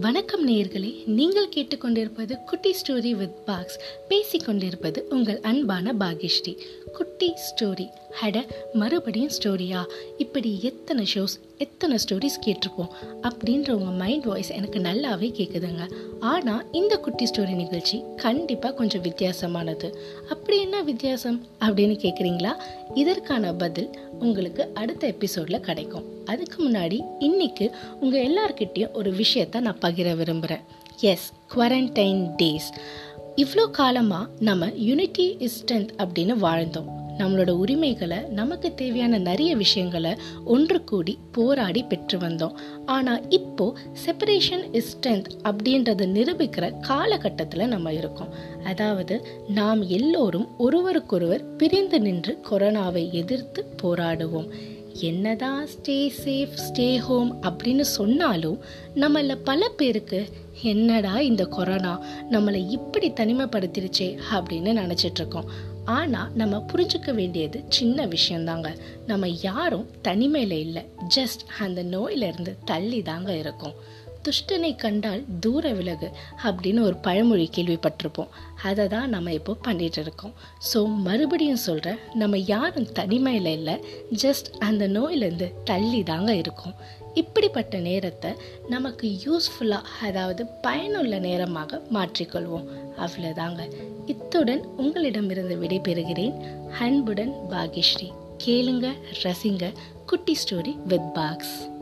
வணக்கம் நேயர்களே நீங்கள் கேட்டுக்கொண்டிருப்பது குட்டி ஸ்டோரி வித் பாக்ஸ். பேசிக்கொண்டிருப்பது உங்கள் அன்பான பாகிஸ்ரீ குட்டி குட்டி ஸ்டோரி ஹட மறுபடியும் ஸ்டோரியா இப்படி எத்தனை ஷோஸ் எத்தனை ஸ்டோரிஸ் கேட்டிருப்போம்? அப்படின்ற உங்கள் மைண்ட் வாய்ஸ் எனக்கு நல்லாவே கேட்குதுங்க ஆனால் இந்த குட்டி ஸ்டோரி நிகழ்ச்சி கண்டிப்பாக கொஞ்சம் வித்தியாசமானது. அப்படி என்ன வித்தியாசம்? அப்படின்னு கேட்குறீங்களா இதற்கான பதில் உங்களுக்கு அடுத்த எபிசோடில் கிடைக்கும். அதுக்கு முன்னாடி இன்னைக்கு உங்கள் எல்லார்கிட்டேயும் ஒரு விஷயத்த நான் பகிர விரும்புகிறேன் எஸ் குவாரண்டைன் டேஸ் இவ்வளோ காலமாக நம்ம யூனிட்டி இஸ் ஸ்ட்ரென்த் அப்படின்னு வாழ்ந்தோம். நம்மளோட உரிமைகளை நமக்கு தேவையான நிறைய விஷயங்களை ஒன்று கூடி போராடி பெற்று வந்தோம். ஆனால் இப்போ செப்பரேஷன் இஸ் ஸ்ட்ரென்த் அப்படின்றத நிரூபிக்கிற காலகட்டத்தில் நம்ம இருக்கோம். அதாவது நாம் எல்லோரும் ஒருவருக்கொருவர் பிரிந்து நின்று கொரோனாவை எதிர்த்து போராடுவோம். என்னதான் ஸ்டே சேஃப் ஸ்டே ஹோம் அப்படின்னு சொன்னாலும் நம்மள பல பேருக்கு என்னடா இந்த கொரோனா நம்மளை இப்படி தனிமைப்படுத்திடுச்சே அப்படின்னு நினச்சிட்ருக்கோம் ஆனால் நம்ம புரிஞ்சுக்க வேண்டியது சின்ன விஷயந்தாங்க. நம்ம யாரும் தனிமையில் இல்லை. ஜஸ்ட் அந்த நோயிலிருந்து தள்ளி தாங்க இருக்கோம். துஷ்டனை கண்டால் தூர விலகு அப்படின்னு ஒரு பழமொழி கேள்விப்பட்டிருப்போம். அதை தான் நம்ம இப்போ பண்ணிட்டு இருக்கோம். ஸோ மறுபடியும் சொல்கிறேன் நம்ம யாரும் தனிமையில் இல்லை ஜஸ்ட் அந்த நோயிலேருந்து தள்ளி தாங்க இருக்கோம். இப்படிப்பட்ட நேரத்தை நமக்கு யூஸ்ஃபுல்லாக அதாவது பயனுள்ள நேரமாக மாற்றிக்கொள்வோம். அவ்வளோதாங்க இத்துடன் உங்களிடமிருந்து விடைபெறுகிறேன். அன்புடன் பாகிஸ்ரீ. கேளுங்க ரசிங்க. குட்டி ஸ்டோரி வித் பாக்ஸ்